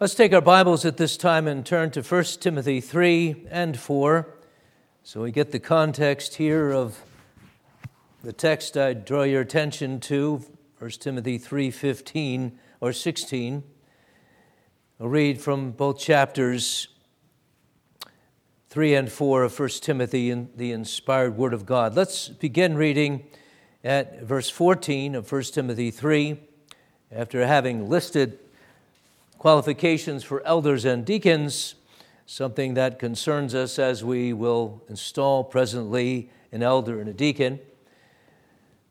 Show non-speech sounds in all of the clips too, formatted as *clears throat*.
Let's take our Bibles at this time and turn to 1 Timothy 3 and 4 so we get the context here of the text I draw your attention to, 1 Timothy 3:15 or 16. I'll read from both chapters 3 and 4 of 1 Timothy in the inspired word of God. Let's begin reading at verse 14 of 1 Timothy 3 after having listed qualifications for elders and deacons, something that concerns us as we will install presently an elder and a deacon.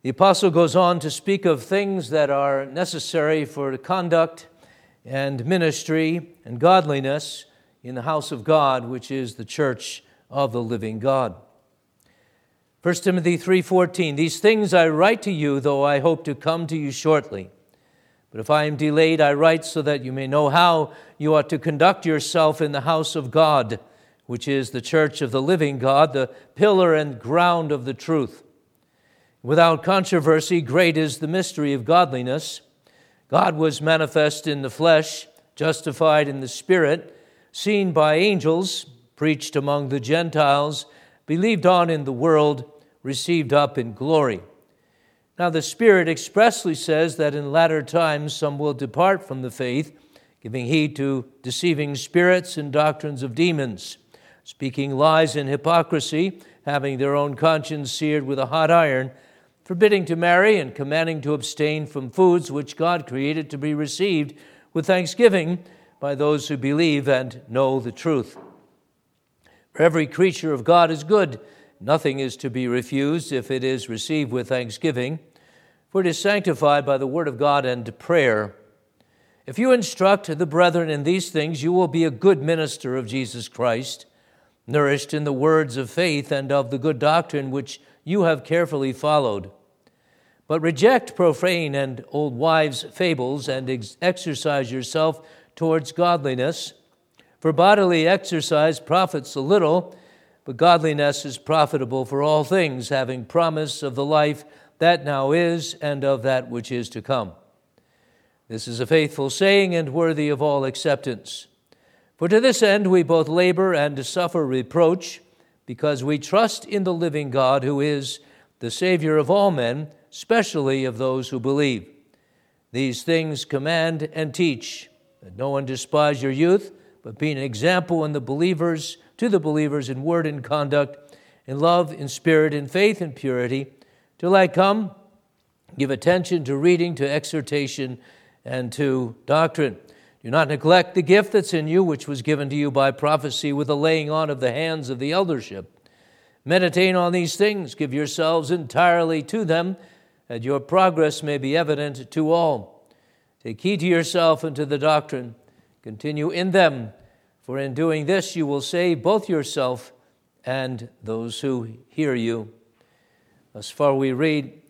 The apostle goes on to speak of things that are necessary for conduct and ministry and godliness in the house of God, which is the church of the living God. 1 Timothy 3:14 These things I write to you though I hope to come to you shortly. But if I am delayed, I write so that you may know how you ought to conduct yourself in the house of God, which is the church of the living God, the pillar and ground of the truth. Without controversy, great is the mystery of godliness. God was manifest in the flesh, justified in the spirit, seen by angels, preached among the Gentiles, believed on in the world, received up in glory. Now, the Spirit expressly says that in latter times some will depart from the faith, giving heed to deceiving spirits and doctrines of demons, speaking lies and hypocrisy, having their own conscience seared with a hot iron, forbidding to marry and commanding to abstain from foods which God created to be received with thanksgiving by those who believe and know the truth. For every creature of God is good Nothing is to be refused if it is received with thanksgiving, for it is sanctified by the word of God and prayer. If you instruct the brethren in these things, you will be a good minister of Jesus Christ, nourished in the words of faith and of the good doctrine which you have carefully followed. But reject profane and old wives' fables and ex- exercise yourself towards godliness. For bodily exercise profits a little but godliness is profitable for all things, having promise of the life that now is and of that which is to come. This is a faithful saying and worthy of all acceptance. For to this end we both labor and suffer reproach, because we trust in the living God, who is the Savior of all men, especially of those who believe. These things command and teach, that no one despise your youth, but be an example in the believers to the believers in word and conduct, in love, in spirit, in faith, and purity. Till I come, give attention to reading, to exhortation, and to doctrine. Do not neglect the gift that's in you, which was given to you by prophecy with the laying on of the hands of the eldership. Meditate on these things, give yourselves entirely to them, that your progress may be evident to all. Take heed to yourself and to the doctrine. Continue in them for in doing this, you will save both yourself and those who hear you. Thus far, we read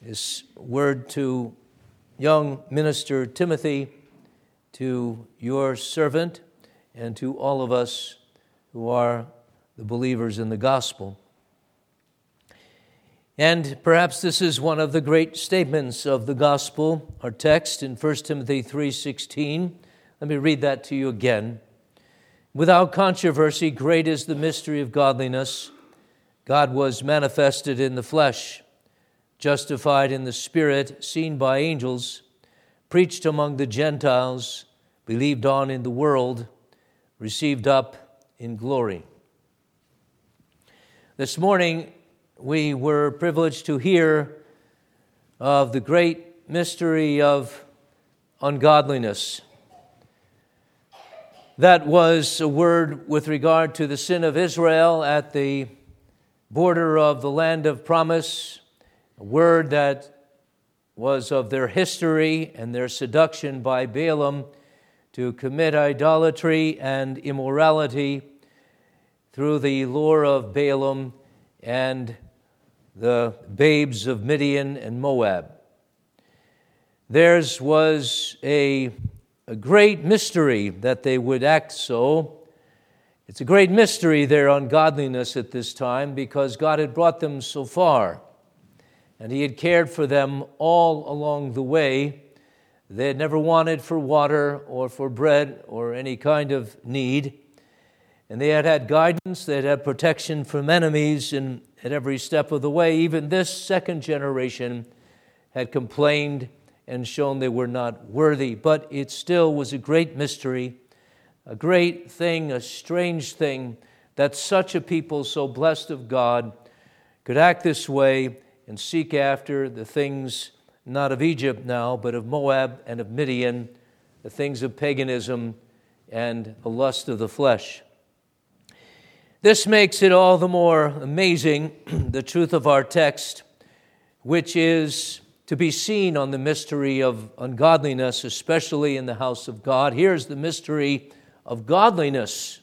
this word to young minister Timothy, to your servant, and to all of us who are the believers in the gospel. And perhaps this is one of the great statements of the gospel, our text in 1 Timothy 3:16. Let me read that to you again. Without controversy, great is the mystery of godliness. God was manifested in the flesh, justified in the spirit, seen by angels, preached among the Gentiles, believed on in the world, received up in glory. This morning, we were privileged to hear of the great mystery of ungodliness. That was a word with regard to the sin of Israel at the border of the land of promise, a word that was of their history and their seduction by Balaam to commit idolatry and immorality through the lure of Balaam and the babes of Midian and Moab. Theirs was a a great mystery that they would act so. It's a great mystery their ungodliness at this time because God had brought them so far and He had cared for them all along the way. They had never wanted for water or for bread or any kind of need. And they had had guidance, they had had protection from enemies in, at every step of the way. Even this second generation had complained and shown they were not worthy. But it still was a great mystery, a great thing, a strange thing that such a people so blessed of God could act this way and seek after the things not of Egypt now, but of Moab and of Midian, the things of paganism and the lust of the flesh. This makes it all the more amazing, *clears throat* the truth of our text, which is to be seen on the mystery of ungodliness, especially in the house of God. Here's the mystery of godliness,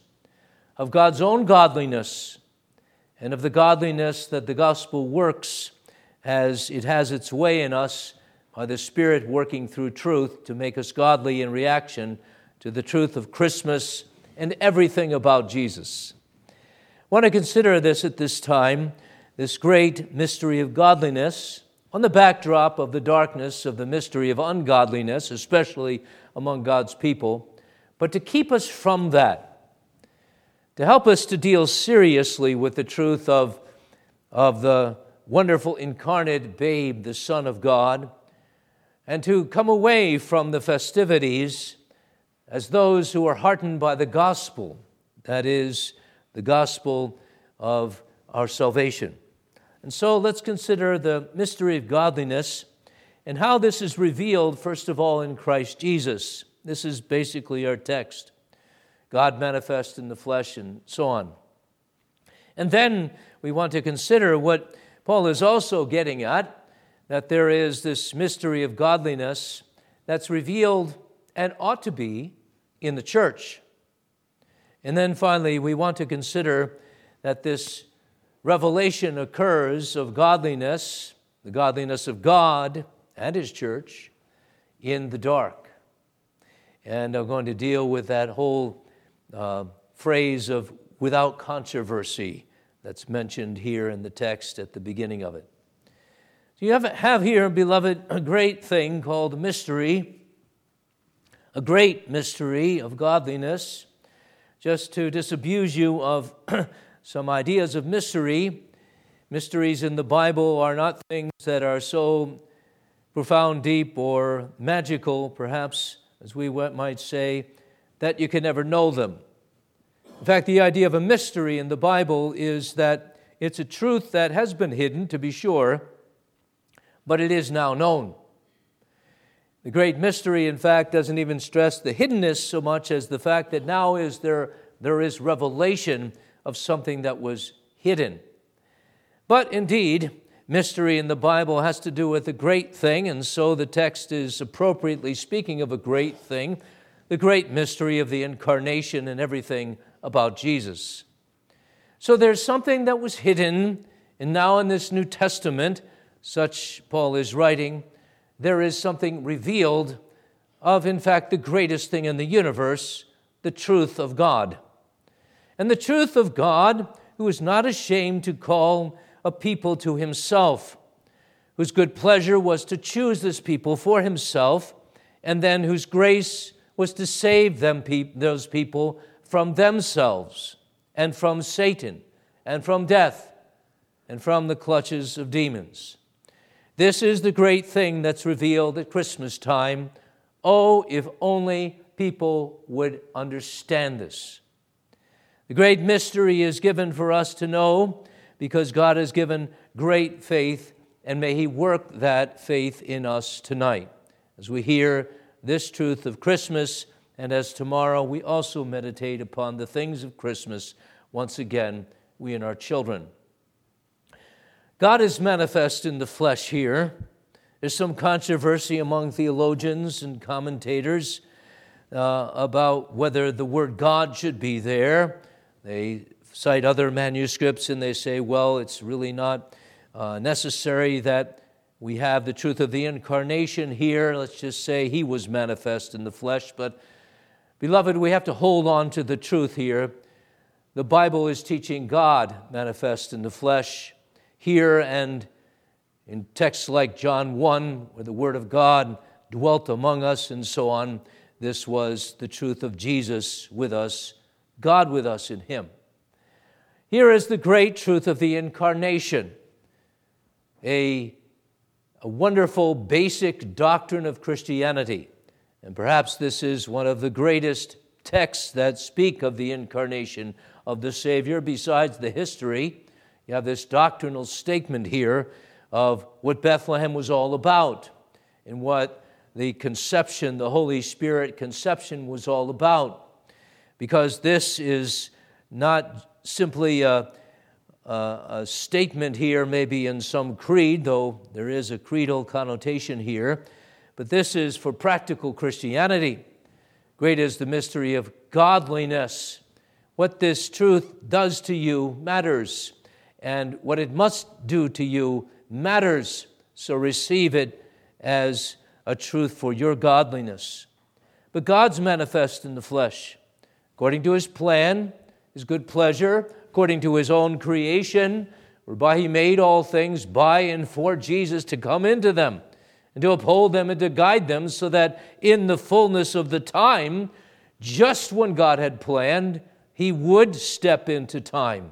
of God's own godliness, and of the godliness that the gospel works as it has its way in us by the Spirit working through truth to make us godly in reaction to the truth of Christmas and everything about Jesus. I want to consider this at this time, this great mystery of godliness, on the backdrop of the darkness of the mystery of ungodliness, especially among God's people, but to keep us from that, to help us to deal seriously with the truth of, of the wonderful incarnate babe, the Son of God, and to come away from the festivities as those who are heartened by the gospel, that is, the gospel of our salvation. And so let's consider the mystery of godliness and how this is revealed, first of all, in Christ Jesus. This is basically our text God manifest in the flesh, and so on. And then we want to consider what Paul is also getting at that there is this mystery of godliness that's revealed and ought to be in the church. And then finally, we want to consider that this revelation occurs of godliness, the godliness of God and His church, in the dark. And I'm going to deal with that whole uh, phrase of without controversy that's mentioned here in the text at the beginning of it. So you have, have here, beloved, a great thing called mystery, a great mystery of godliness. Just to disabuse you of *clears throat* some ideas of mystery, mysteries in the Bible are not things that are so profound, deep, or magical, perhaps, as we might say, that you can never know them. In fact, the idea of a mystery in the Bible is that it's a truth that has been hidden, to be sure, but it is now known. The great mystery, in fact, doesn't even stress the hiddenness so much as the fact that now is there, there is revelation of something that was hidden. But indeed, mystery in the Bible has to do with a great thing, and so the text is appropriately speaking of a great thing, the great mystery of the incarnation and everything about Jesus. So there's something that was hidden, and now in this New Testament, such Paul is writing, there is something revealed of, in fact, the greatest thing in the universe the truth of God. And the truth of God, who is not ashamed to call a people to himself, whose good pleasure was to choose this people for himself, and then whose grace was to save them, those people from themselves and from Satan and from death and from the clutches of demons. This is the great thing that's revealed at Christmas time. Oh, if only people would understand this. The great mystery is given for us to know because God has given great faith, and may He work that faith in us tonight as we hear this truth of Christmas and as tomorrow we also meditate upon the things of Christmas, once again, we and our children. God is manifest in the flesh here. There's some controversy among theologians and commentators uh, about whether the word God should be there. They cite other manuscripts and they say, well, it's really not uh, necessary that we have the truth of the incarnation here. Let's just say he was manifest in the flesh, but Beloved, we have to hold on to the truth here. The Bible is teaching God manifest in the flesh here and in texts like John 1, where the Word of God dwelt among us, and so on. This was the truth of Jesus with us, God with us in Him. Here is the great truth of the incarnation, a, a wonderful basic doctrine of Christianity. And perhaps this is one of the greatest texts that speak of the incarnation of the Savior, besides the history. You have this doctrinal statement here of what Bethlehem was all about and what the conception, the Holy Spirit conception, was all about. Because this is not simply a, a, a, statement here, maybe in some creed, though there is a creedal connotation here, but this is for practical Christianity. Great is the mystery of godliness. What this truth does to you matters, and what it must do to you matters. So receive it as a truth for your godliness. But God's manifest in the flesh, according to his plan, his good pleasure, according to his own creation, whereby he made all things by and for Jesus to come into them and to uphold them and to guide them, so that in the fullness of the time, just when God had planned, he would step into time.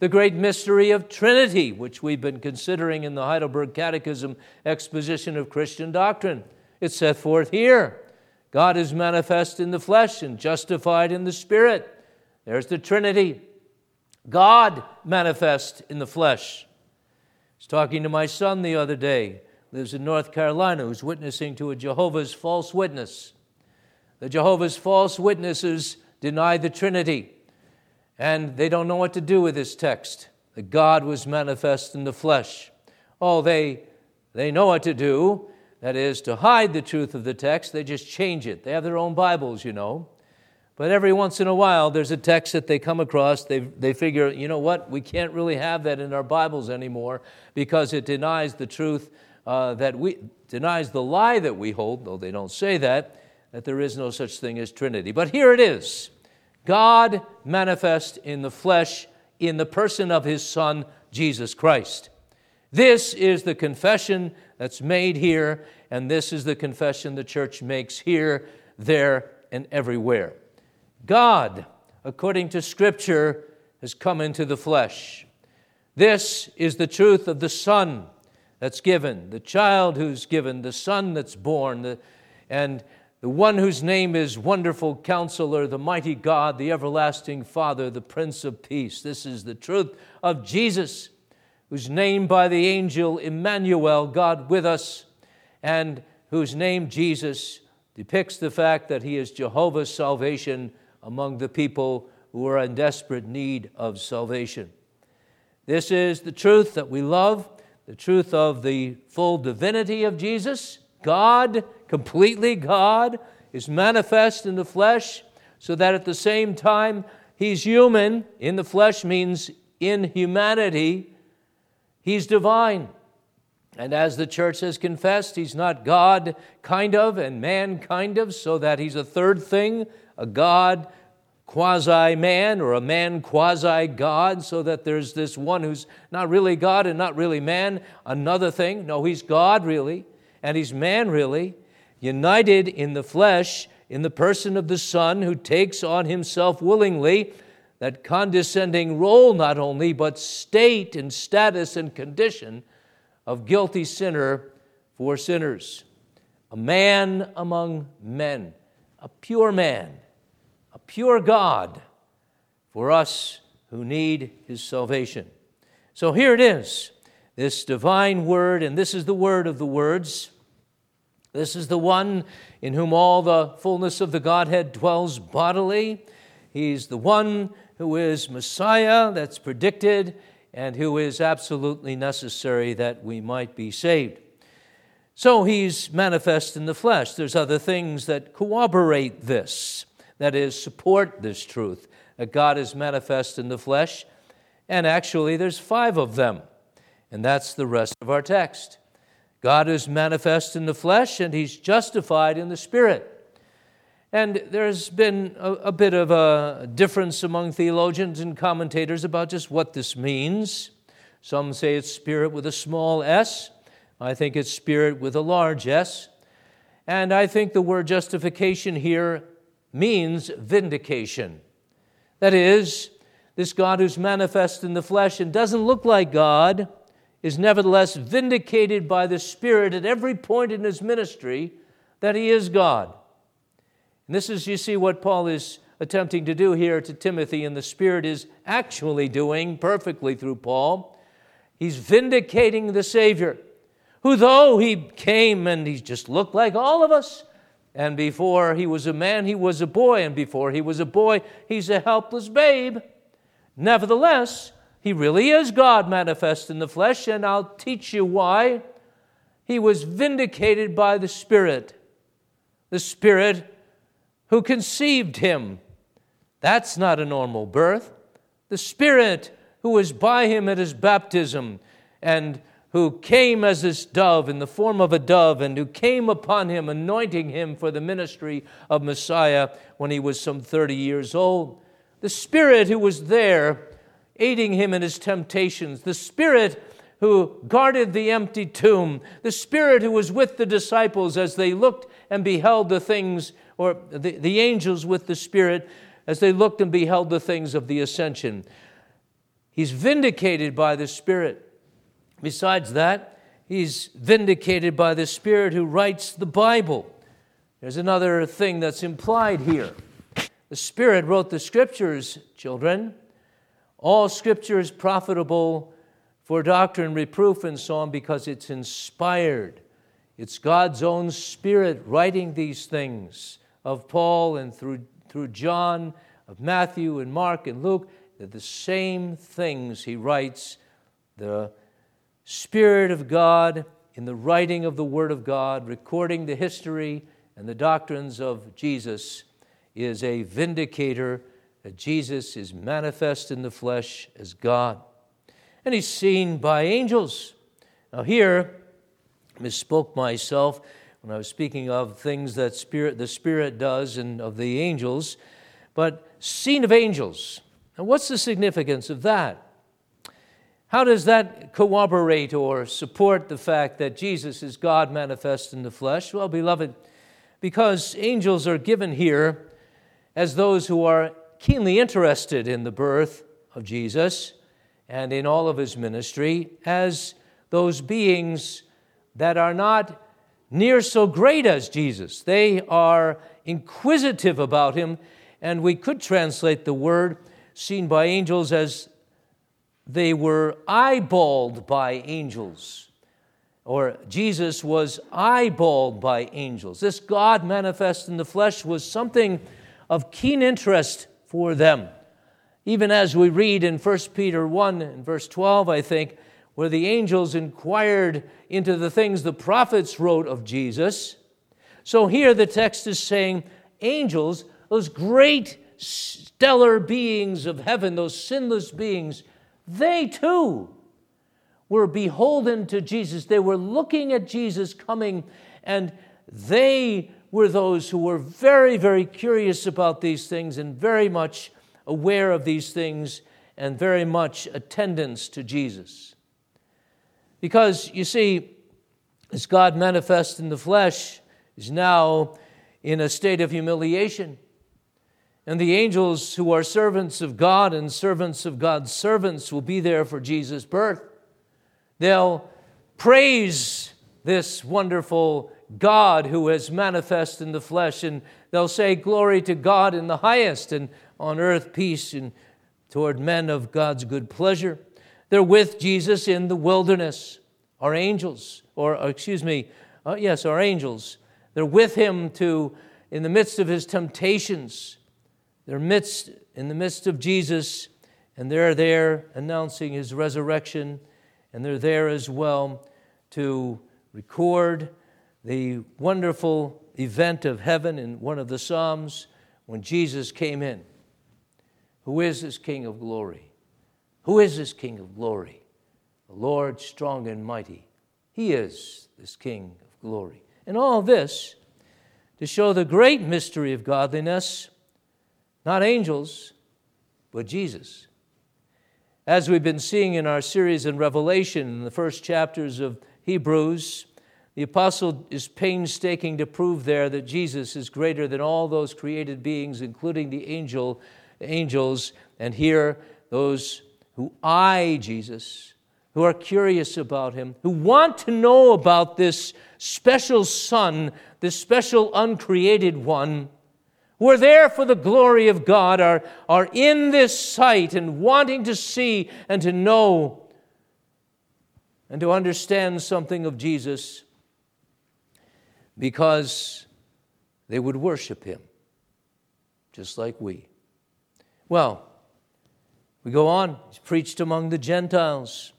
The great mystery of Trinity, which we've been considering in the Heidelberg Catechism exposition of Christian doctrine, it's set forth here. God is manifest in the flesh and justified in the Spirit. There's the Trinity. God manifest in the flesh. I was talking to my son the other day, lives in North Carolina, who's witnessing to a Jehovah's false witness. The Jehovah's false witnesses deny the Trinity, and they don't know what to do with this text that God was manifest in the flesh. Oh, they, they know what to do. That is, to hide the truth of the text, they just change it. They have their own Bibles, you know. But every once in a while, there's a text that they come across. They, they figure, you know what, we can't really have that in our Bibles anymore because it denies the truth uh, that we, denies the lie that we hold, though they don't say that, that there is no such thing as Trinity. But here it is God manifest in the flesh in the person of his Son, Jesus Christ. This is the confession that's made here, and this is the confession the church makes here, there, and everywhere. God, according to Scripture, has come into the flesh. This is the truth of the Son that's given, the child who's given, the Son that's born, the, and the one whose name is Wonderful Counselor, the Mighty God, the Everlasting Father, the Prince of Peace. This is the truth of Jesus, who's named by the angel Emmanuel, God with us, and whose name Jesus depicts the fact that he is Jehovah's salvation among the people who are in desperate need of salvation. This is the truth that we love, the truth of the full divinity of Jesus. God, completely God, is manifest in the flesh, so that at the same time he's human. In the flesh means in humanity, he's divine. And as the church has confessed, he's not God kind of and man kind of, so that he's a third thing, a God quasi man or a man quasi God, so that there's this one who's not really God and not really man, another thing. No, he's God really, and he's man really, united in the flesh in the person of the Son who takes on himself willingly that condescending role, not only, but state and status and condition of guilty sinner for sinners. A man among men, a pure man a pure God for us who need his salvation. So here it is, this divine word, and this is the word of the words. This is the one in whom all the fullness of the Godhead dwells bodily. He's the one who is Messiah that's predicted and who is absolutely necessary that we might be saved. So he's manifest in the flesh. There's other things that corroborate this that is, support this truth that God is manifest in the flesh. And actually, there's five of them, and that's the rest of our text. God is manifest in the flesh, and he's justified in the spirit. And there's been a, a, bit of a difference among theologians and commentators about just what this means. Some say it's spirit with a small s. I think it's spirit with a large s. And I think the word justification here means vindication. That is, this God who's manifest in the flesh and doesn't look like God is nevertheless vindicated by the Spirit at every point in his ministry that he is God. And this is, you see, what Paul is attempting to do here to Timothy, and the Spirit is actually doing perfectly through Paul. He's vindicating the Savior, who, though he came and he just looked like all of us, and before he was a man, he was a boy, and before he was a boy, he's a helpless babe. Nevertheless, he really is God manifest in the flesh, and I'll teach you why. He was vindicated by the Spirit, the Spirit who conceived him. That's not a normal birth. The Spirit who was by him at his baptism and who came as this dove in the form of a dove and who came upon him, anointing him for the ministry of Messiah when he was some 30 years old. The Spirit who was there aiding him in his temptations, the Spirit who guarded the empty tomb, the Spirit who was with the disciples as they looked and beheld the things, or the, the angels with the Spirit as they looked and beheld the things of the ascension. He's vindicated by the Spirit. Besides that, he's vindicated by the Spirit who writes the Bible. There's another thing that's implied here. The Spirit wrote the Scriptures, children. All Scripture is profitable for doctrine, reproof, and so on because it's inspired. It's God's own Spirit writing these things of Paul and through, through John, of Matthew and Mark and Luke. They're the same things he writes. The Spirit of God in the writing of the Word of God, recording the history and the doctrines of Jesus, is a vindicator that Jesus is manifest in the flesh as God and he's seen by angels. Now, here, misspoke myself when I was speaking of things that spirit, the Spirit does and of the angels, but seen of angels. Now, what's the significance of that? How does that corroborate or support the fact that Jesus is God manifest in the flesh? Well, beloved, because angels are given here as those who are keenly interested in the birth of Jesus and in all of his ministry as those beings that are not near so great as Jesus. They are inquisitive about him, and we could translate the word seen by angels as they were eyeballed by angels, or Jesus was eyeballed by angels. This God manifest in the flesh was something of keen interest for them even as we read in 1 Peter 1 and verse 12, I think, where the angels inquired into the things the prophets wrote of Jesus. So here the text is saying angels, those great stellar beings of heaven, those sinless beings, they too were beholden to Jesus. They were looking at Jesus coming, and they were those who were very, very curious about these things and very much aware of these things and very much attendance to Jesus. Because, you see, as God manifest in the flesh is now in a state of humiliation. And the angels who are servants of God and servants of God's servants will be there for Jesus' birth. They'll praise this wonderful God who has manifest in the flesh, and they'll say, Glory to God in the highest, and on earth peace and toward men of God's good pleasure. They're with Jesus in the wilderness. Our angels, or uh, excuse me, uh, yes, our angels. They're with him to in the midst of his temptations. They're midst in the midst of Jesus, and they're there announcing his resurrection, and they're there as well to record the wonderful event of heaven in one of the Psalms when Jesus came in. Who is this King of glory? Who is this King of glory? The Lord strong and mighty. He is this King of glory. And all this to show the great mystery of godliness, not angels, but Jesus. As we've been seeing in our series in Revelation, in the first chapters of Hebrews, The apostle is painstaking to prove there that Jesus is greater than all those created beings, including the angel, angels, and here those who eye Jesus, who are curious about him, who want to know about this special Son, this special uncreated one, who are there for the glory of God, are, are in this sight and wanting to see and to know and to understand something of Jesus because they would worship him, just like we. Well, we go on. He's preached among the Gentiles.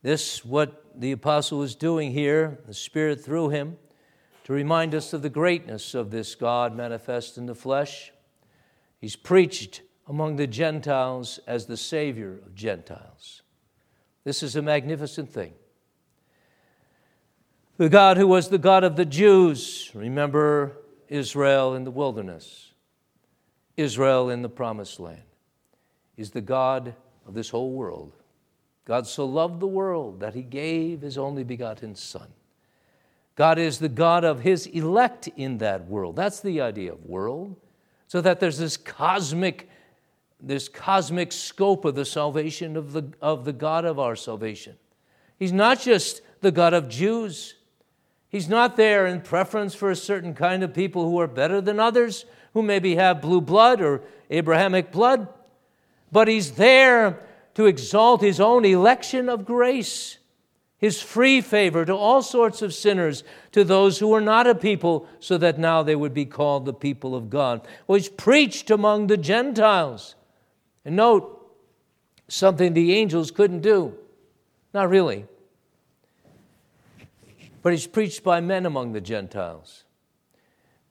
This, what the apostle is doing here, the Spirit through him, to remind us of the greatness of this God manifest in the flesh. He's preached among the Gentiles as the Savior of Gentiles. This is a magnificent thing. The God who was the God of the Jews, remember Israel in the wilderness, Israel in the promised land, is the God of this whole world. God so loved the world that he gave his only begotten Son. God is the God of his elect in that world. That's the idea of world. So that there's this cosmic, this cosmic scope of the salvation of the, of the God of our salvation. He's not just the God of Jews. He's not there in preference for a certain kind of people who are better than others, who maybe have blue blood or Abrahamic blood, but he's there to exalt his own election of grace, his free favor to all sorts of sinners, to those who were not a people, so that now they would be called the people of God. Well, preached among the Gentiles. And note, something the angels couldn't do. Not really but he's preached by men among the Gentiles.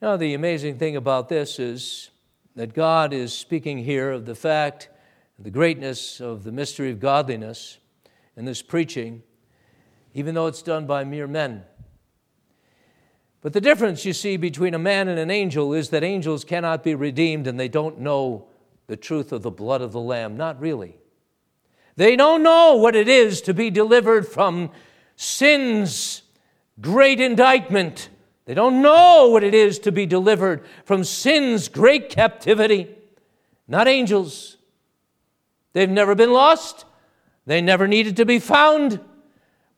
Now, the amazing thing about this is that God is speaking here of the fact, the greatness of the mystery of godliness in this preaching, even though it's done by mere men. But the difference you see between a man and an angel is that angels cannot be redeemed and they don't know the truth of the blood of the Lamb. Not really. They don't know what it is to be delivered from sin's great indictment. They don't know what it is to be delivered from sin's great captivity. Not angels. They've never been lost, they never needed to be found.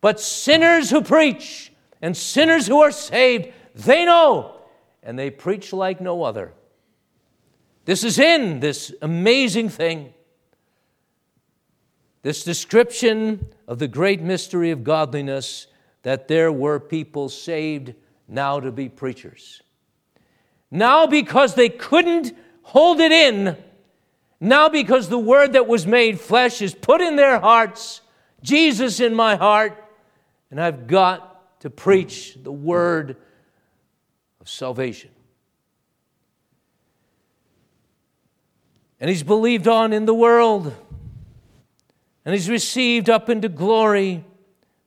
But sinners who preach and sinners who are saved, they know, and they preach like no other. This is in this amazing thing. This description of the great mystery of godliness that there were people saved now to be preachers. Now, because they couldn't hold it in, now, because the word that was made flesh is put in their hearts, Jesus in my heart, and I've got to preach the word of salvation. And he's believed on in the world, and he's received up into glory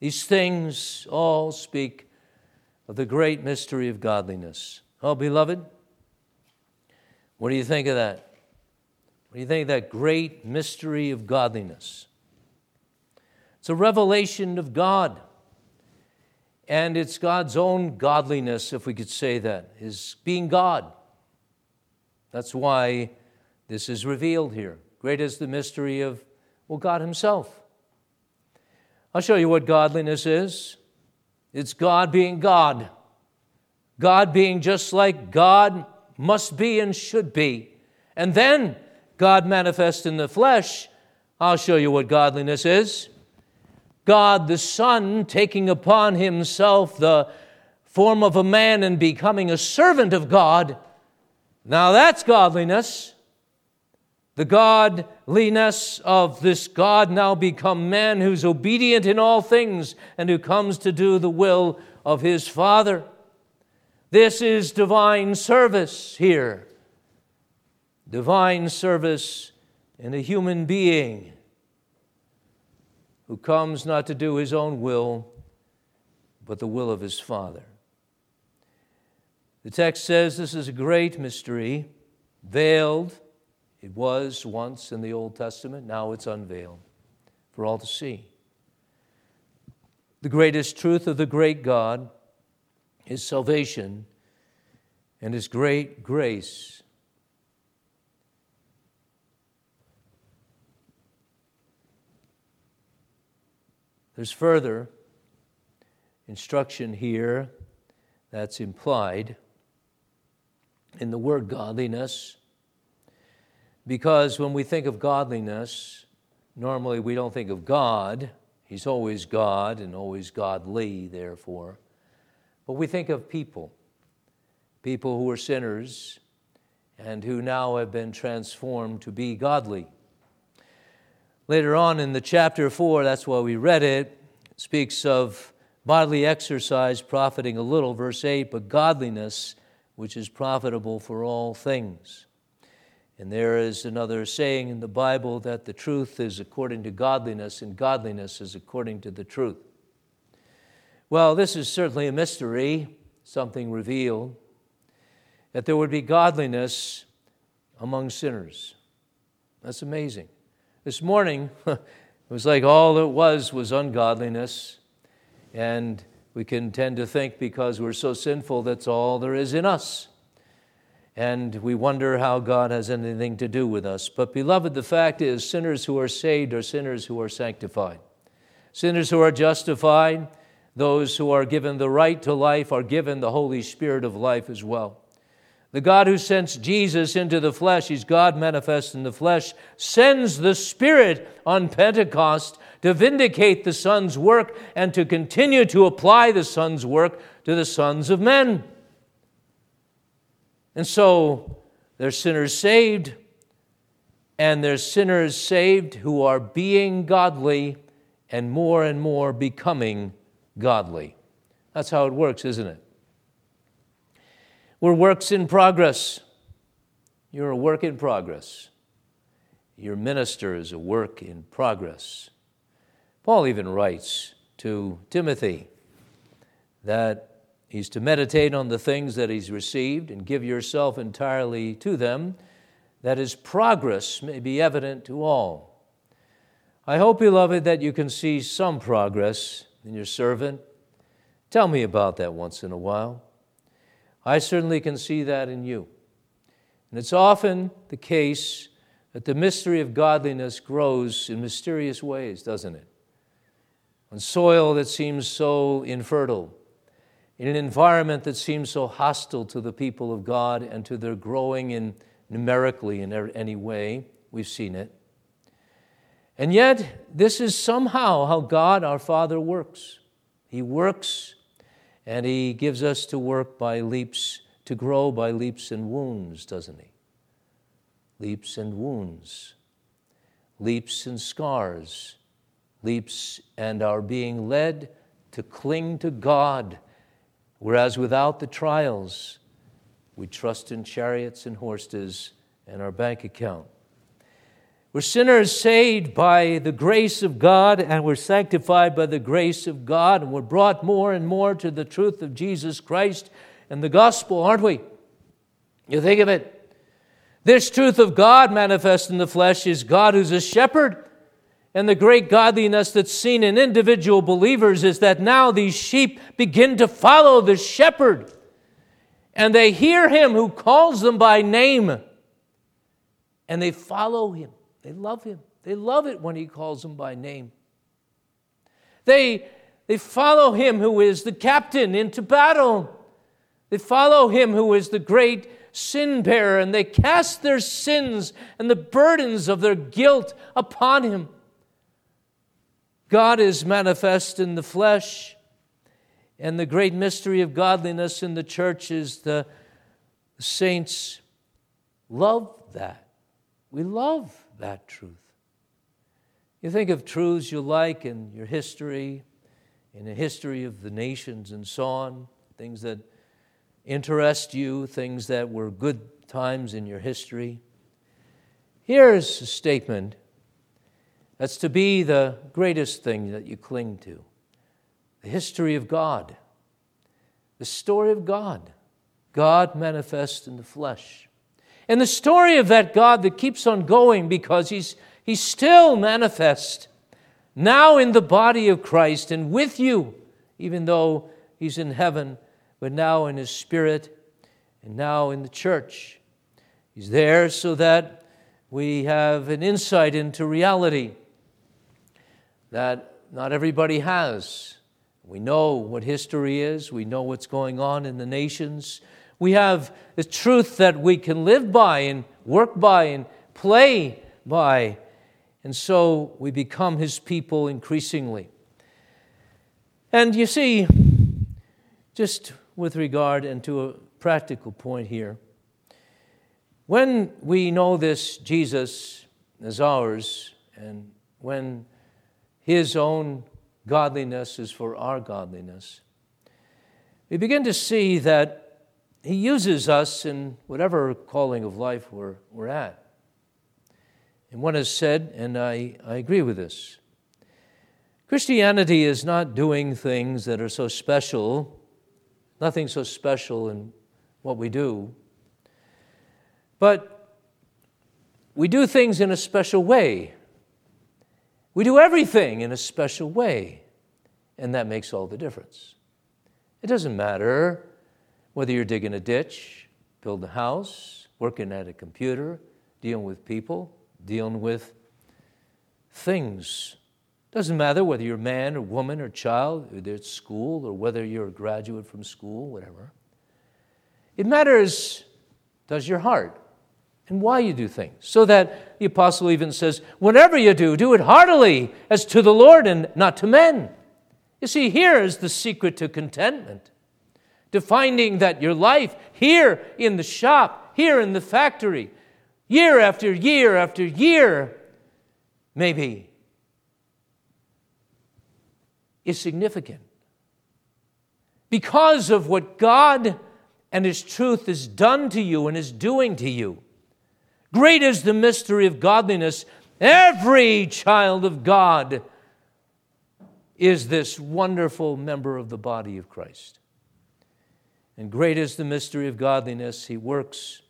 these things all speak of the great mystery of godliness. Oh, beloved, what do you think of that? You think that great mystery of godliness? It's a revelation of God. And it's God's own godliness, if we could say that, is being God. That's why this is revealed here. Great is the mystery of, well, God Himself. I'll show you what godliness is it's God being God. God being just like God must be and should be. And then God manifest in the flesh. I'll show you what godliness is. God the Son taking upon himself the form of a man and becoming a servant of God. Now that's godliness the godliness of this God now become man who's obedient in all things and who comes to do the will of his Father. This is divine service here. Divine service in a human being who comes not to do his own will, but the will of his Father. The text says this is a great mystery, veiled it was once in the Old Testament, now it's unveiled for all to see. The greatest truth of the great God His salvation and His great grace. There's further instruction here that's implied in the word godliness. Because when we think of godliness, normally we don't think of God. He's always God and always godly, therefore. But we think of people, people who are sinners and who now have been transformed to be godly. Later on in the chapter 4, that's why we read it, speaks of bodily exercise profiting a little, verse 8, but godliness which is profitable for all things. And there is another saying in the Bible that the truth is according to godliness, and godliness is according to the truth. Well, this is certainly a mystery, something revealed, that there would be godliness among sinners. That's amazing. This morning, *laughs* it was like all it was was ungodliness, and we can tend to think because we're so sinful that's all there is in us. And we wonder how God has anything to do with us. But, beloved, the fact is, sinners who are saved are sinners who are sanctified. Sinners who are justified, those who are given the right to life, are given the Holy Spirit of life as well. The God who sends Jesus into the flesh, He's God manifest in the flesh, sends the Spirit on Pentecost to vindicate the Son's work and to continue to apply the Son's work to the sons of men. And so there's sinners saved, and there's sinners saved who are being godly and more and more becoming godly. That's how it works, isn't it? We're works in progress. You're a work in progress. Your minister is a work in progress. Paul even writes to Timothy that he's to meditate on the things that he's received and give yourself entirely to them, that his progress may be evident to all. I hope, beloved, that you can see some progress in your servant. Tell me about that once in a while. I certainly can see that in you. And it's often the case that the mystery of godliness grows in mysterious ways, doesn't it? on soil that seems so infertile, in an environment that seems so hostile to the people of God and to their growing in numerically in er, any way. We've seen it. And yet, this is somehow how God our Father works. He works and He gives us to work by leaps, to grow by leaps and wounds, doesn't He? Leaps and wounds, leaps and scars, leaps and are being led to cling to God, whereas without the trials, we trust in chariots and horses and our bank account. We're sinners saved by the grace of God, and we're sanctified by the grace of God, and we're brought more and more to the truth of Jesus Christ and the gospel, aren't we? You think of it. This truth of God manifest in the flesh is God who's a shepherd and the great godliness that's seen in individual believers is that now these sheep begin to follow the shepherd. And they hear him who calls them by name. And they follow him. They love him. They love it when he calls them by name. They, they follow him who is the captain into battle. They follow him who is the great sin bearer, and they cast their sins and the burdens of their guilt upon him. God is manifest in the flesh, and the great mystery of godliness in the church is the saints love that. We love that truth. You think of truths you like in your history, in the history of the nations and so on, things that interest you, things that were good times in your history. Here's a statement that's to be the greatest thing that you cling to the history of God, the story of God, God manifest in the flesh. And the story of that God that keeps on going because he's, he's still manifest now in the body of Christ and with you, even though he's in heaven, but now in His Spirit and now in the church. He's there so that we have an insight into reality that not everybody has. We know what history is, we know what's going on in the nations. We have the truth that we can live by and work by and play by. And so we become his people increasingly. And you see, just with regard and to a practical point here, when we know this Jesus as ours, and when his own godliness is for our godliness, we begin to see that he uses us in whatever calling of life we're, we're at. And one has said, and I, I agree with this Christianity is not doing things that are so special, nothing so special in what we do, but we do things in a special way. We do everything in a special way, and that makes all the difference. It doesn't matter whether you're digging a ditch, building a house, working at a computer, dealing with people, dealing with things doesn't matter whether you're a man or woman or child, whether it's school or whether you're a graduate from school, whatever. It matters, does your heart and why you do things. So that the apostle even says, whatever you do, do it heartily as to the Lord and not to men. You see, here is the secret to contentment. To finding that your life here in the shop, here in the factory, year after year after year, maybe is significant. Because of what God and His truth has done to you and is doing to you. Great is the mystery of godliness. Every child of God is this wonderful member of the body of Christ. And great is the mystery of godliness. He works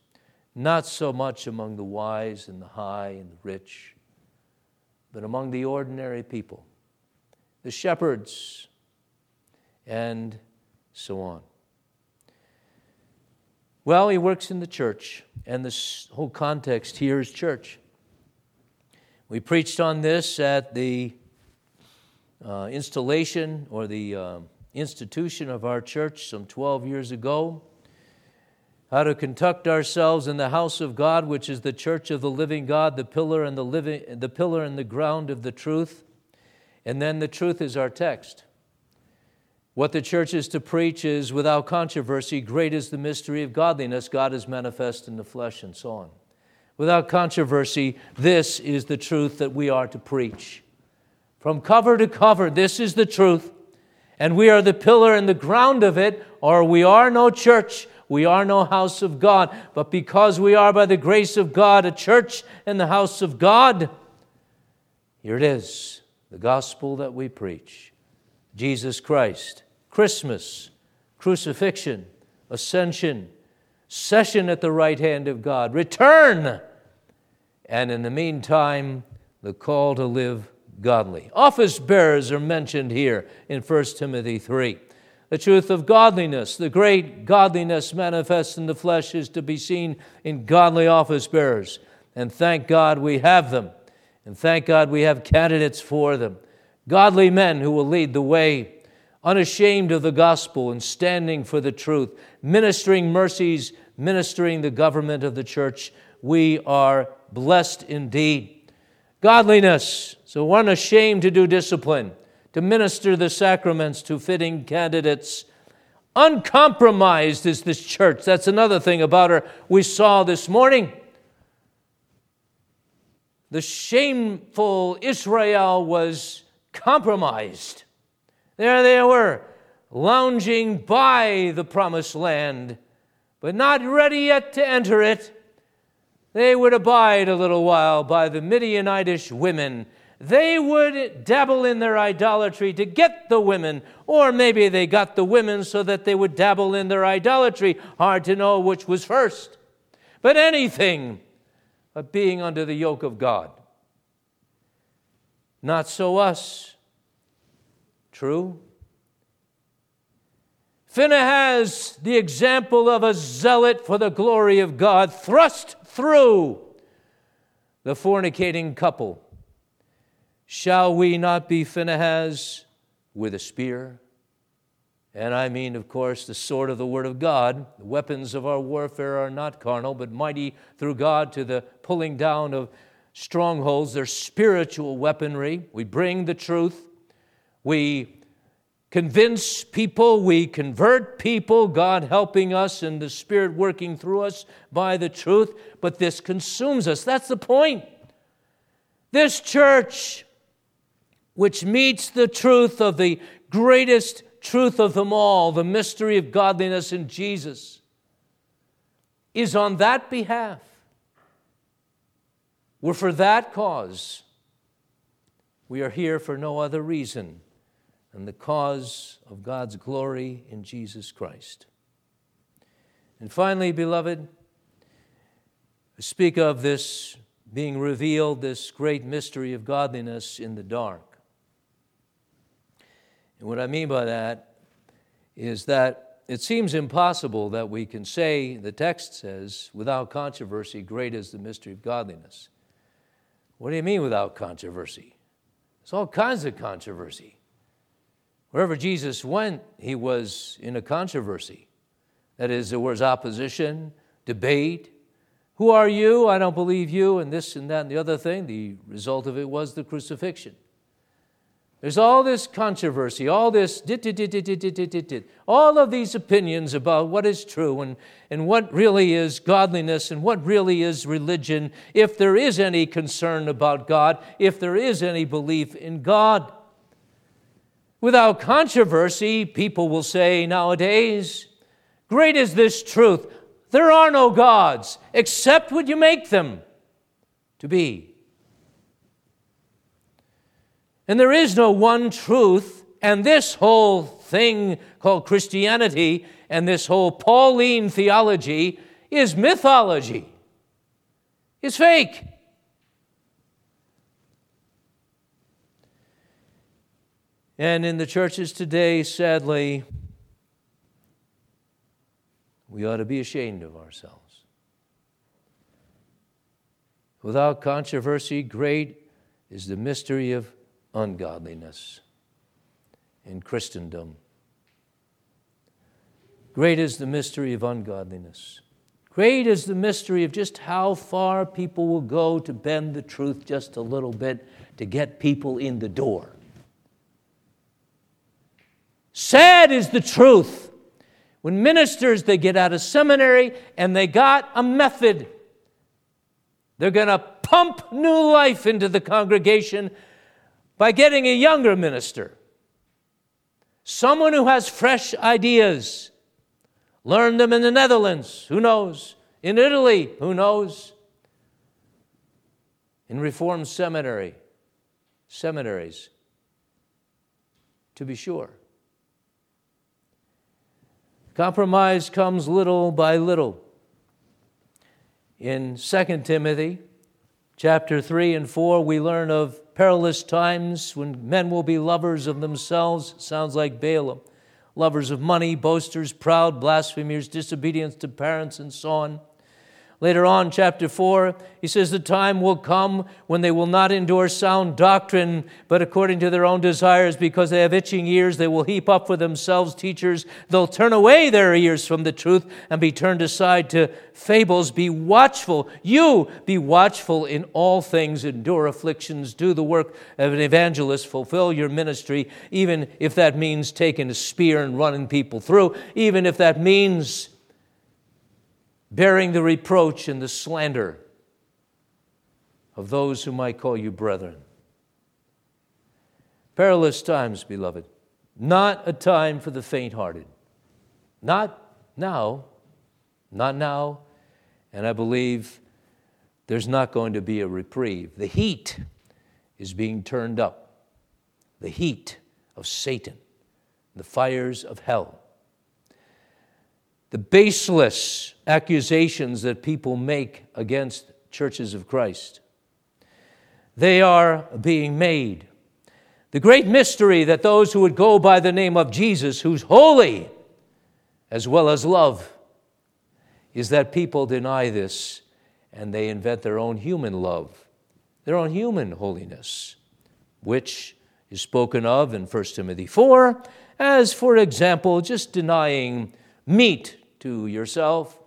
not so much among the wise and the high and the rich, but among the ordinary people the shepherds, and so on. Well, he works in the church, and this whole context here is church. We preached on this at the uh, installation or the uh, institution of our church some 12 years ago. How to conduct ourselves in the house of God, which is the church of the living God, the pillar and the living, the pillar and the ground of the truth. And then the truth is our text. What the church is to preach is without controversy, great is the mystery of godliness. God is manifest in the flesh, and so on. Without controversy, this is the truth that we are to preach. From cover to cover, this is the truth. And we are the pillar and the ground of it, or we are no church, we are no house of God. But because we are, by the grace of God, a church and the house of God, here it is the gospel that we preach Jesus Christ, Christmas, crucifixion, ascension, session at the right hand of God, return, and in the meantime, the call to live godly. Office bearers are mentioned here in 1 Timothy 3. The truth of godliness, the great godliness manifest in the flesh, is to be seen in godly office bearers. And thank God we have them. And thank God we have candidates for them. Godly men who will lead the way, unashamed of the gospel and standing for the truth, ministering mercies, ministering the government of the church. We are blessed indeed. Godliness, so we're unashamed to do discipline, to minister the sacraments to fitting candidates. Uncompromised is this church. That's another thing about her we saw this morning the shameful Israel was compromised. There they were, lounging by the promised land, but not ready yet to enter it. They would abide a little while by the Midianitish women. They would dabble in their idolatry to get the women, or maybe they got the women so that they would dabble in their idolatry. Hard to know which was first. But anything but being under the yoke of God. Not so us. True? Phinehas, the example of a zealot for the glory of God, thrust through the fornicating couple. Shall we not be Phinehas with a spear? And I mean, of course, the sword of the Word of God. The weapons of our warfare are not carnal, but mighty through God to the pulling down of strongholds. They're spiritual weaponry. We bring the truth. We convince people, we convert people, God helping us and the Spirit working through us by the truth, but this consumes us. That's the point. This church, which meets the truth of the greatest truth of them all, the mystery of godliness in Jesus, is on that behalf. We're for that cause. We are here for no other reason than the cause of God's glory in Jesus Christ. And finally, beloved, I speak of this being revealed, this great mystery of godliness in the dark. And what I mean by that is that it seems impossible that we can say, the text says, without controversy, great is the mystery of godliness. What do you mean without controversy? There's all kinds of controversy. Wherever Jesus went, he was in a controversy. That is, there was opposition, debate. Who are you? I don't believe you, and this and that and the other thing. The result of it was the crucifixion. There's all this controversy, all this, all of these opinions about what is true and, and what really is godliness and what really is religion, if there is any concern about God, if there is any belief in God. Without controversy, people will say nowadays, Great is this truth. There are no gods except what you make them to be. And there is no one truth, and this whole thing called Christianity and this whole Pauline theology is mythology. It's fake. And in the churches today, sadly, we ought to be ashamed of ourselves. Without controversy, great is the mystery of ungodliness in Christendom. Great is the mystery of ungodliness. Great is the mystery of just how far people will go to bend the truth just a little bit to get people in the door. Sad is the truth. When ministers, they get out of seminary and they got a method. They're going to pump new life into the congregation by getting a younger minister, someone who has fresh ideas. Learn them in the Netherlands, who knows? In Italy, who knows? In Reformed seminary, seminaries, to be sure. Compromise comes little by little. In 2 Timothy chapter 3 and 4, we learn of perilous times when men will be lovers of themselves, sounds like Balaam, lovers of money, boasters, proud, blasphemers, disobedience to parents, and so on. Later on, chapter 4, he says, The time will come when they will not endure sound doctrine, but according to their own desires, because they have itching ears, they will heap up for themselves teachers. They'll turn away their ears from the truth and be turned aside to fables. Be watchful. You be watchful in all things, endure afflictions, do the work of an evangelist, fulfill your ministry, even if that means taking a spear and running people through, even if that means bearing the reproach and the slander of those who might call you brethren. Perilous times, beloved, not a time for the faint hearted. Not now, not now, and I believe there's not going to be a reprieve. The heat is being turned up, the heat of Satan, the fires of hell the baseless accusations that people make against churches of Christ. They are being made. The great mystery that those who would go by the name of Jesus, who's holy, as well as love is that people deny this and they invent their own human love, their own human holiness, which is spoken of in 1 Timothy 4 as, for example, just denying meat to yourself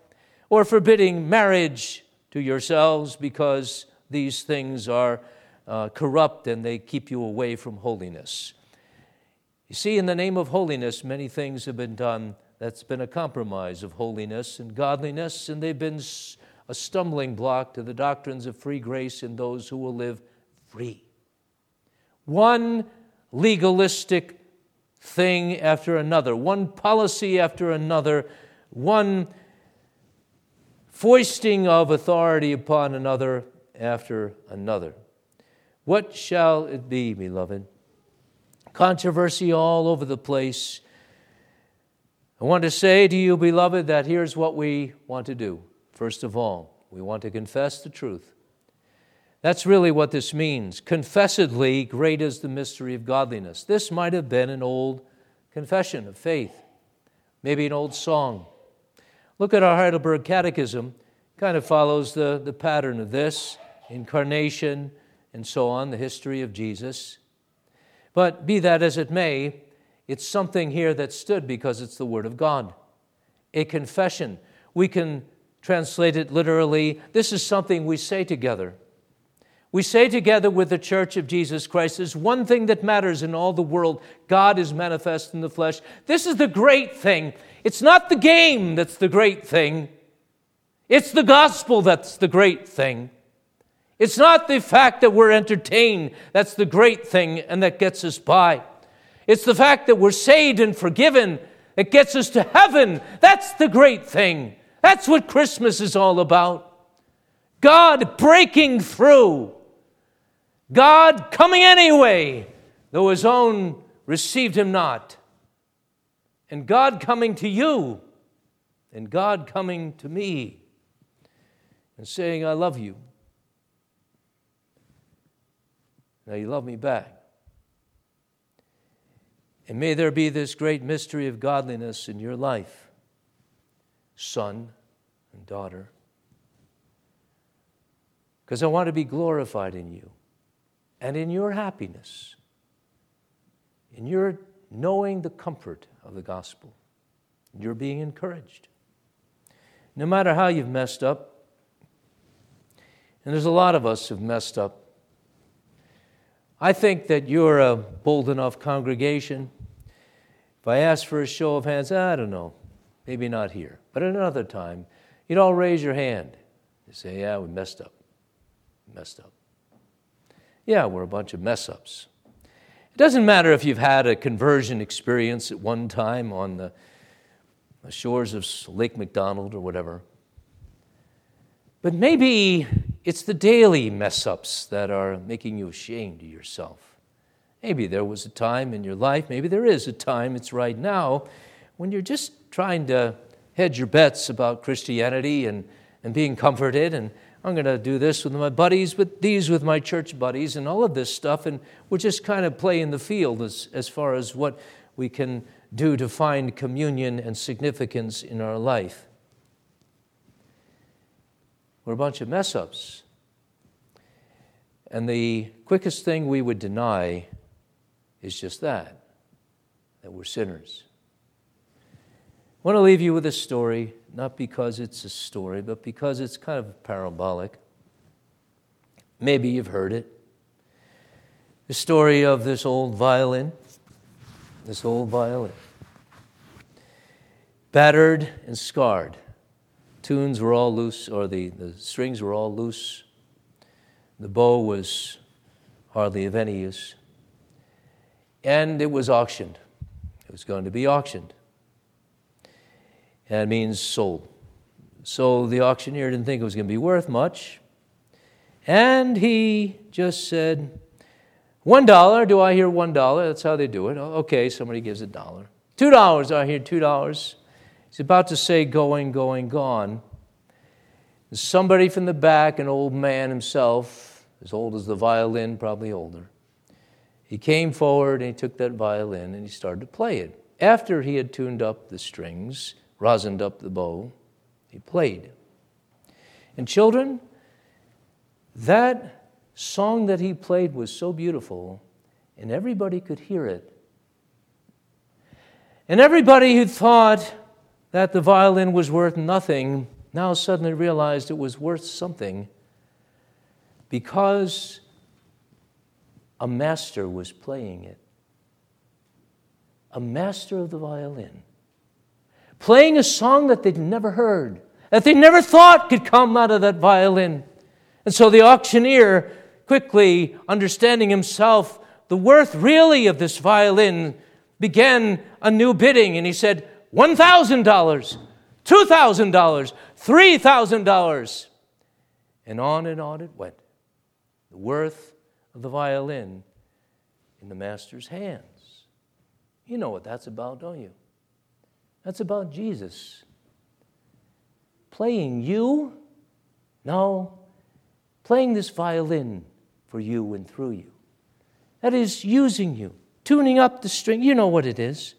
or forbidding marriage to yourselves because these things are uh, corrupt and they keep you away from holiness. You see, in the name of holiness, many things have been done that's been a compromise of holiness and godliness, and they've been a stumbling block to the doctrines of free grace in those who will live free. One legalistic thing after another, one policy after another, one foisting of authority upon another after another. What shall it be, beloved? Controversy all over the place. I want to say to you, beloved, that here's what we want to do. First of all, we want to confess the truth. That's really what this means. Confessedly, great is the mystery of godliness. This might have been an old confession of faith, maybe an old song. Look at our Heidelberg Catechism, kind of follows the, the pattern of this incarnation and so on, the history of Jesus. But be that as it may, it's something here that stood because it's the Word of God. A confession. We can translate it literally this is something we say together. We say together with the church of Jesus Christ, there's one thing that matters in all the world God is manifest in the flesh. This is the great thing. It's not the game that's the great thing, it's the gospel that's the great thing. It's not the fact that we're entertained that's the great thing and that gets us by. It's the fact that we're saved and forgiven that gets us to heaven. That's the great thing. That's what Christmas is all about. God breaking through God coming anyway, though his own received him not. And God coming to you, and God coming to me, and saying, I love you. Now you love me back. And may there be this great mystery of godliness in your life, son and daughter, because I want to be glorified in you and in your happiness, in your knowing the comfort of the gospel. You're being encouraged. No matter how you've messed up, and there's a lot of us who've messed up. I think that you're a bold enough congregation. If I ask for a show of hands, I don't know, maybe not here, but at another time, you'd all raise your hand. You say, Yeah, we messed up. Messed up. Yeah, we're a bunch of mess ups. It doesn't matter if you've had a conversion experience at one time on the, shores of Lake McDonald or whatever. But maybe it's the daily mess ups that are making you ashamed of yourself. Maybe there was a time in your life, maybe there is a time, it's right now, when you're just trying to hedge your bets about Christianity and, and being comforted and I'm going to do this with my buddies, but these with my church buddies, and all of this stuff. And we're just kind of playing the field as, as far as what we can do to find communion and significance in our life. We're a bunch of mess ups. And the quickest thing we would deny is just that that we're sinners. I want to leave you with a story not because it's a story, but because it's kind of parabolic. Maybe you've heard it. The story of this old violin, this old violin, battered and scarred. Tunes were all loose, or the, the strings were all loose. The bow was hardly of any use. And it was auctioned. It was going to be auctioned and it means sold. So the auctioneer didn't think it was going to be worth much. And he just said, One dollar, do I hear one dollar? That's how they do it. Oh, okay, somebody gives a dollar. Two dollars, I hear two dollars. He's about to say going, going, gone. Somebody from the back, an old man himself, as old as the violin, probably older, he came forward and he took that violin and he started to play it. After he had tuned up the strings, rosined up the bow, he played. And children, that song that he played was so beautiful, and everybody could hear it. And everybody who thought that the violin was worth nothing now suddenly realized it was worth something because a master was playing it. A master of the violin. Playing a song that they'd never heard, that they never thought could come out of that violin. And so the auctioneer, quickly understanding himself the worth really of this violin, began a new bidding. And he said, $1,000, $2,000, $3,000. And on and on it went. The worth of the violin in the master's hands. You know what that's about, don't you? That's about Jesus. Playing you? No. Playing this violin for you and through you. That is using you, tuning up the string. You know what it is.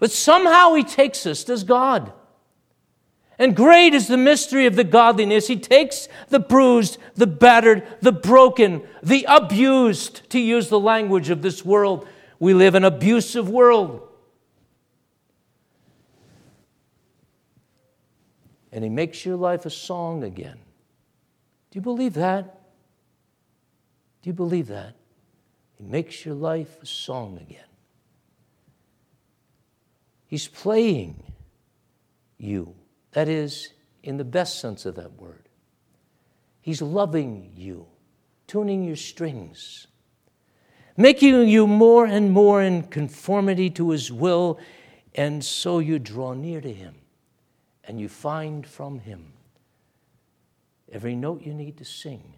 But somehow he takes us, does God. And great is the mystery of the godliness. He takes the bruised, the battered, the broken, the abused, to use the language of this world. We live in an abusive world. And he makes your life a song again. Do you believe that? Do you believe that? He makes your life a song again. He's playing you. That is, in the best sense of that word. He's loving you, tuning your strings, making you more and more in conformity to His will, and so you draw near to Him and you find from Him every note you need to sing,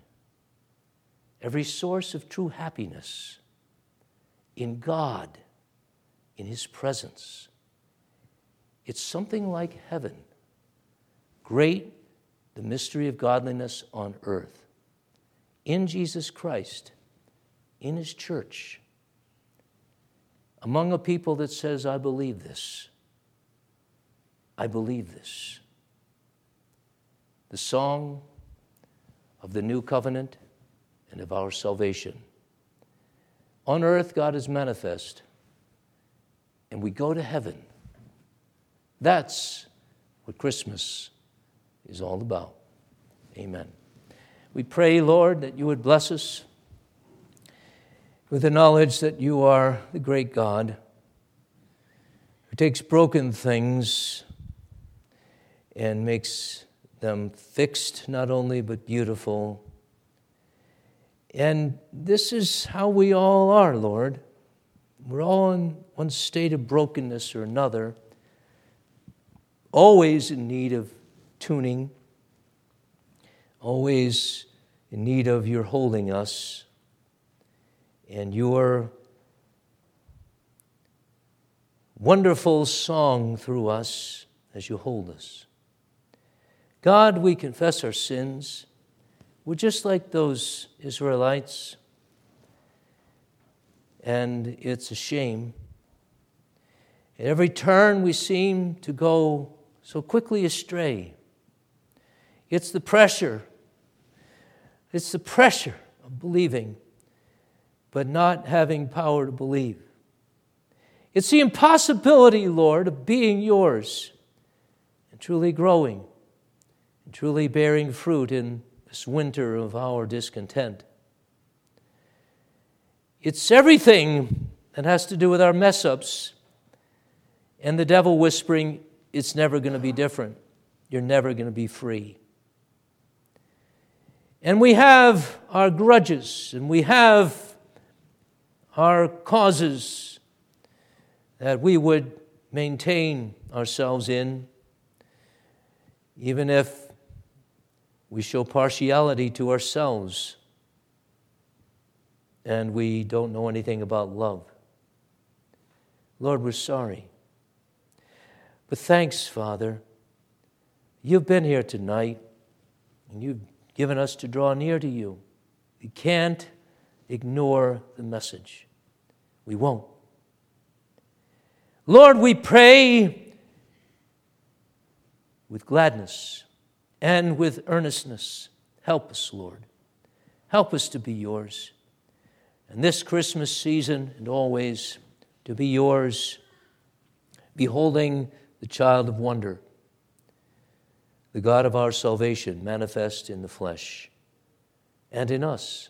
every source of true happiness in God, in His presence. It's something like heaven Great the mystery of godliness on earth. In Jesus Christ, in His church, among a people that says, I believe this. I believe this. The song of the new covenant and of our salvation. On earth, God is manifest, and we go to heaven. That's what Christmas is all about. Amen. We pray, Lord, that you would bless us with the knowledge that you are the great God who takes broken things and makes them fixed, not only, but beautiful. And this is how we all are, Lord. We're all in one state of brokenness or another, always in need of tuning, always in need of your holding us and your wonderful song through us as you hold us. God, we confess our sins. We're just like those Israelites, and it's a shame. At every turn, we seem to go so quickly astray. It's the pressure. It's the pressure of believing, but not having power to believe. It's the impossibility, Lord, of being yours and truly growing truly bearing fruit in this winter of our discontent. It's everything that has to do with our mess ups and the devil whispering, it's never going to be different. You're never going to be free. And we have our grudges and we have our causes that we would maintain ourselves in, even if we show partiality to ourselves and we don't know anything about love. Lord, we're sorry. But thanks, Father. You've been here tonight and you've given us to draw near to you. We can't ignore the message. We won't. Lord, we pray with gladness and with earnestness. Help us, Lord. Help us to be yours. And this Christmas season and always to be yours, beholding the child of wonder, the God of our salvation manifest in the flesh and in us